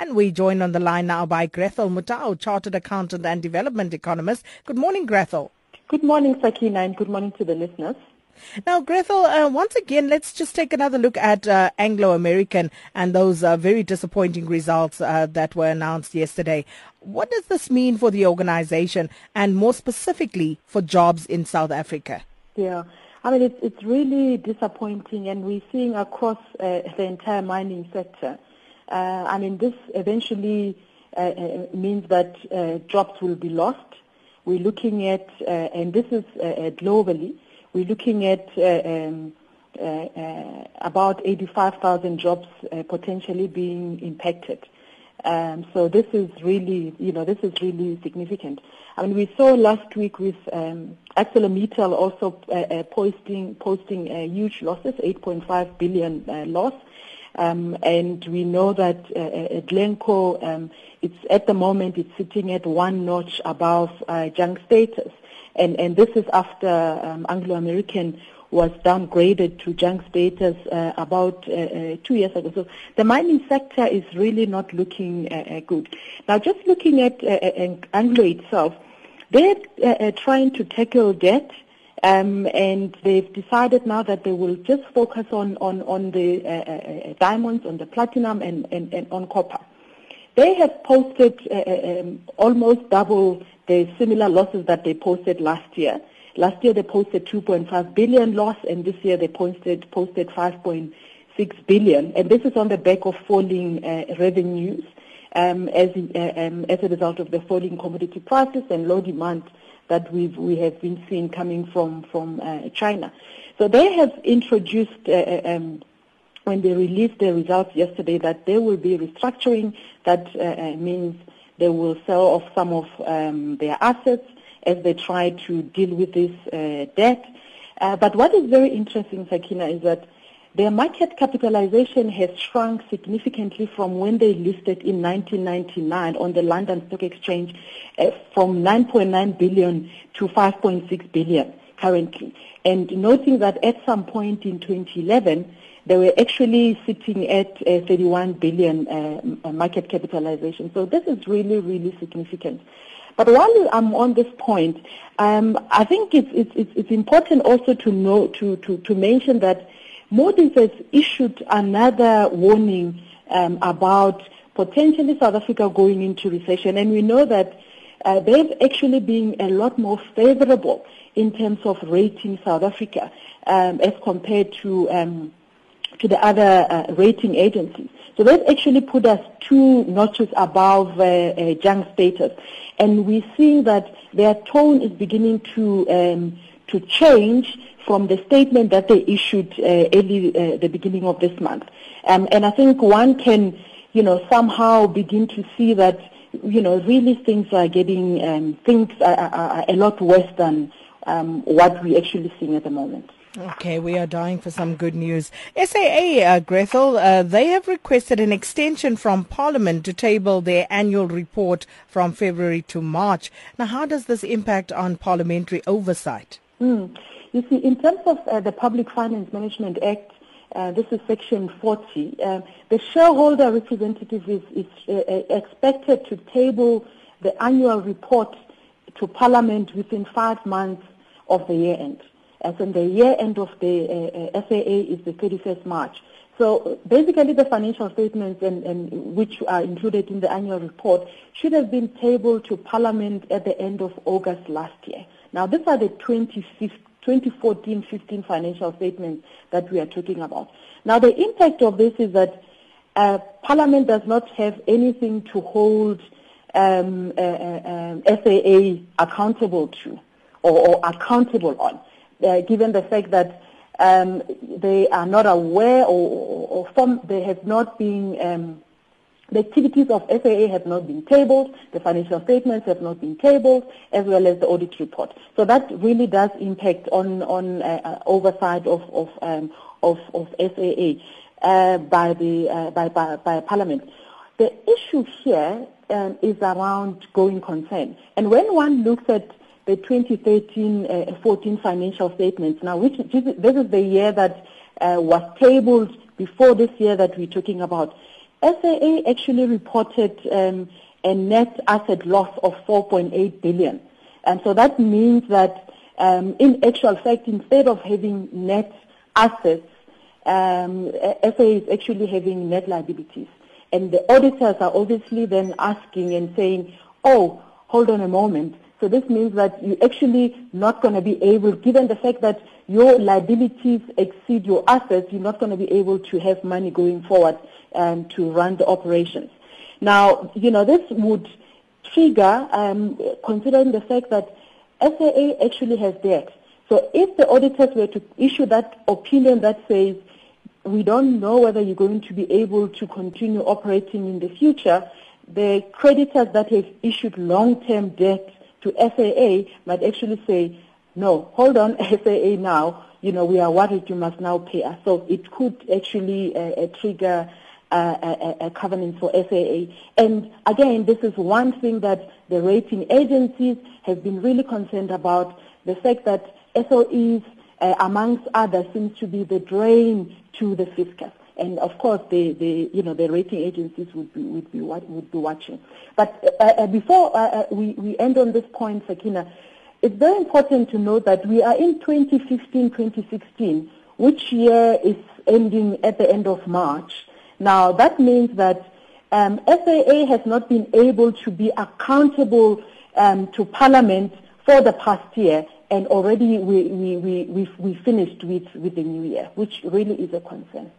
And we join on the line now by Grathel Motau, Chartered Accountant and Development Economist. Good morning, Grathel. Good morning, Sakina, and good morning to the listeners. Now, Grathel, uh, once again, let's just take another look at uh, Anglo American and those uh, very disappointing results uh, that were announced yesterday. What does this mean for the organization and more specifically for jobs in South Africa? Yeah. I mean, it's, it's really disappointing, and we're seeing across uh, the entire mining sector uh, I mean, this eventually uh, uh, means that jobs will be lost. We're looking at, and this is globally, we're looking at um, about 85,000 jobs potentially being impacted. Um, so this is really, you know, this is really significant. I mean, we saw last week with um, ArcelorMittal also uh, uh, posting posting uh, huge losses, 8.5 billion loss. Um, and we know that uh, uh, Glencore, um, it's at the moment it's sitting at one notch above uh, junk status, and and this is after um, Anglo American was downgraded to junk status uh, about uh, uh, two years ago. So the mining sector is really not looking good. Now, just looking at Anglo itself, they're trying to tackle debt um, and they've decided now that they will just focus on, on, on the uh, uh, uh, diamonds, on the platinum, and, and, and on copper. They have posted uh, uh um, almost double the similar losses that they posted last year. Last year they posted 2.5 billion loss, and this year they posted posted 5.6 billion. And this is on the back of falling uh, revenues um, as um, as a result of the falling commodity prices and low demand that we've, we have been seeing coming from, from uh, China. So they have introduced, uh, uh, um, when they released their results yesterday, that they will be restructuring. That uh, uh, means they will sell off some of um, their assets as they try to deal with this uh, debt. but what is very interesting, Sakina, is that their market capitalization has shrunk significantly from when they listed in 1999 on the London Stock Exchange uh, from 9.9 billion to 5.6 billion currently. And noting that at some point in 2011, they were actually sitting at uh, 31 billion uh, market capitalization. So this is really, really significant. But while I'm on this point, um, I think it's, it's, it's important also to know to, to, to mention that Moody's has issued another warning um, about potentially South Africa going into recession, and we know that uh, they've actually been a lot more favorable in terms of rating South Africa um, as compared to um, to the other uh, rating agencies. So they've actually put us two notches above uh, uh, junk status, and we're seeing that their tone is beginning to um, to change from the statement that they issued uh, early uh, the beginning of this month. Um, and I think one can, you know, somehow begin to see that, you know, really things are getting, um, things are, are, are, a lot worse than um, what we're actually seeing at the moment. Okay, we are dying for some good news. SAA, uh, Grathel, uh, they have requested an extension from Parliament to table their annual report from February to March. Now, how does this impact on parliamentary oversight? Mm. You see, in terms of uh, the Public Finance Management Act, uh, this is Section 40, uh, the shareholder representative is, is uh, uh, expected to table the annual report to Parliament within five months of the year end. As in the year end of the SAA is the 31st March. So basically the financial statements and, and, which are included in the annual report should have been tabled to Parliament at the end of August last year. Now these are the 25th 2014-15 financial statements that we are talking about. Now, the impact of this is that uh, Parliament does not have anything to hold um, uh, uh, SAA um, accountable to or, or accountable on, uh, given the fact that um, they are not aware or, or, or from, they have not been um, the activities of SAA have not been tabled, the financial statements have not been tabled, as well as the audit report. So that really does impact on, on uh, oversight of, of, um, of, of SAA uh, by, the, uh, by, by, by Parliament. The issue here um, is around going concern. And when one looks at the 2013-14 uh, financial statements, now which this is the year that uh, was tabled before this year that we're talking about, SAA actually reported um, a net asset loss of 4.8 billion. And so that means that um, in actual fact, instead of having net assets, um, SA is actually having net liabilities. And the auditors are obviously then asking and saying, oh, hold on a moment. So this means that you're actually not going to be able, given the fact that your liabilities exceed your assets, you're not going to be able to have money going forward um, to run the operations. Now, you know, this would trigger, um, considering the fact that SAA actually has debt. So if the auditors were to issue that opinion that says, we don't know whether you're going to be able to continue operating in the future, the creditors that have issued long-term debt to SAA might actually say, no, hold on, SAA now, you know, we are worried you must now pay us. So it could actually uh, uh, trigger uh, a, a, covenant for SAA. And again, this is one thing that the rating agencies have been really concerned about, the fact that SOEs, uh, amongst others, seems to be the drain to the fiscus. And of course, the, the you know the rating agencies would be would be would be watching. But uh, uh before uh, uh, we we end on this point, Sakina, it's very important to note that we are in 2015-2016, which year is ending at the end of March. Now that means that um, SAA has not been able to be accountable um, to Parliament for the past year, and already we, we, we, we, we finished with, with the new year, which really is a concern.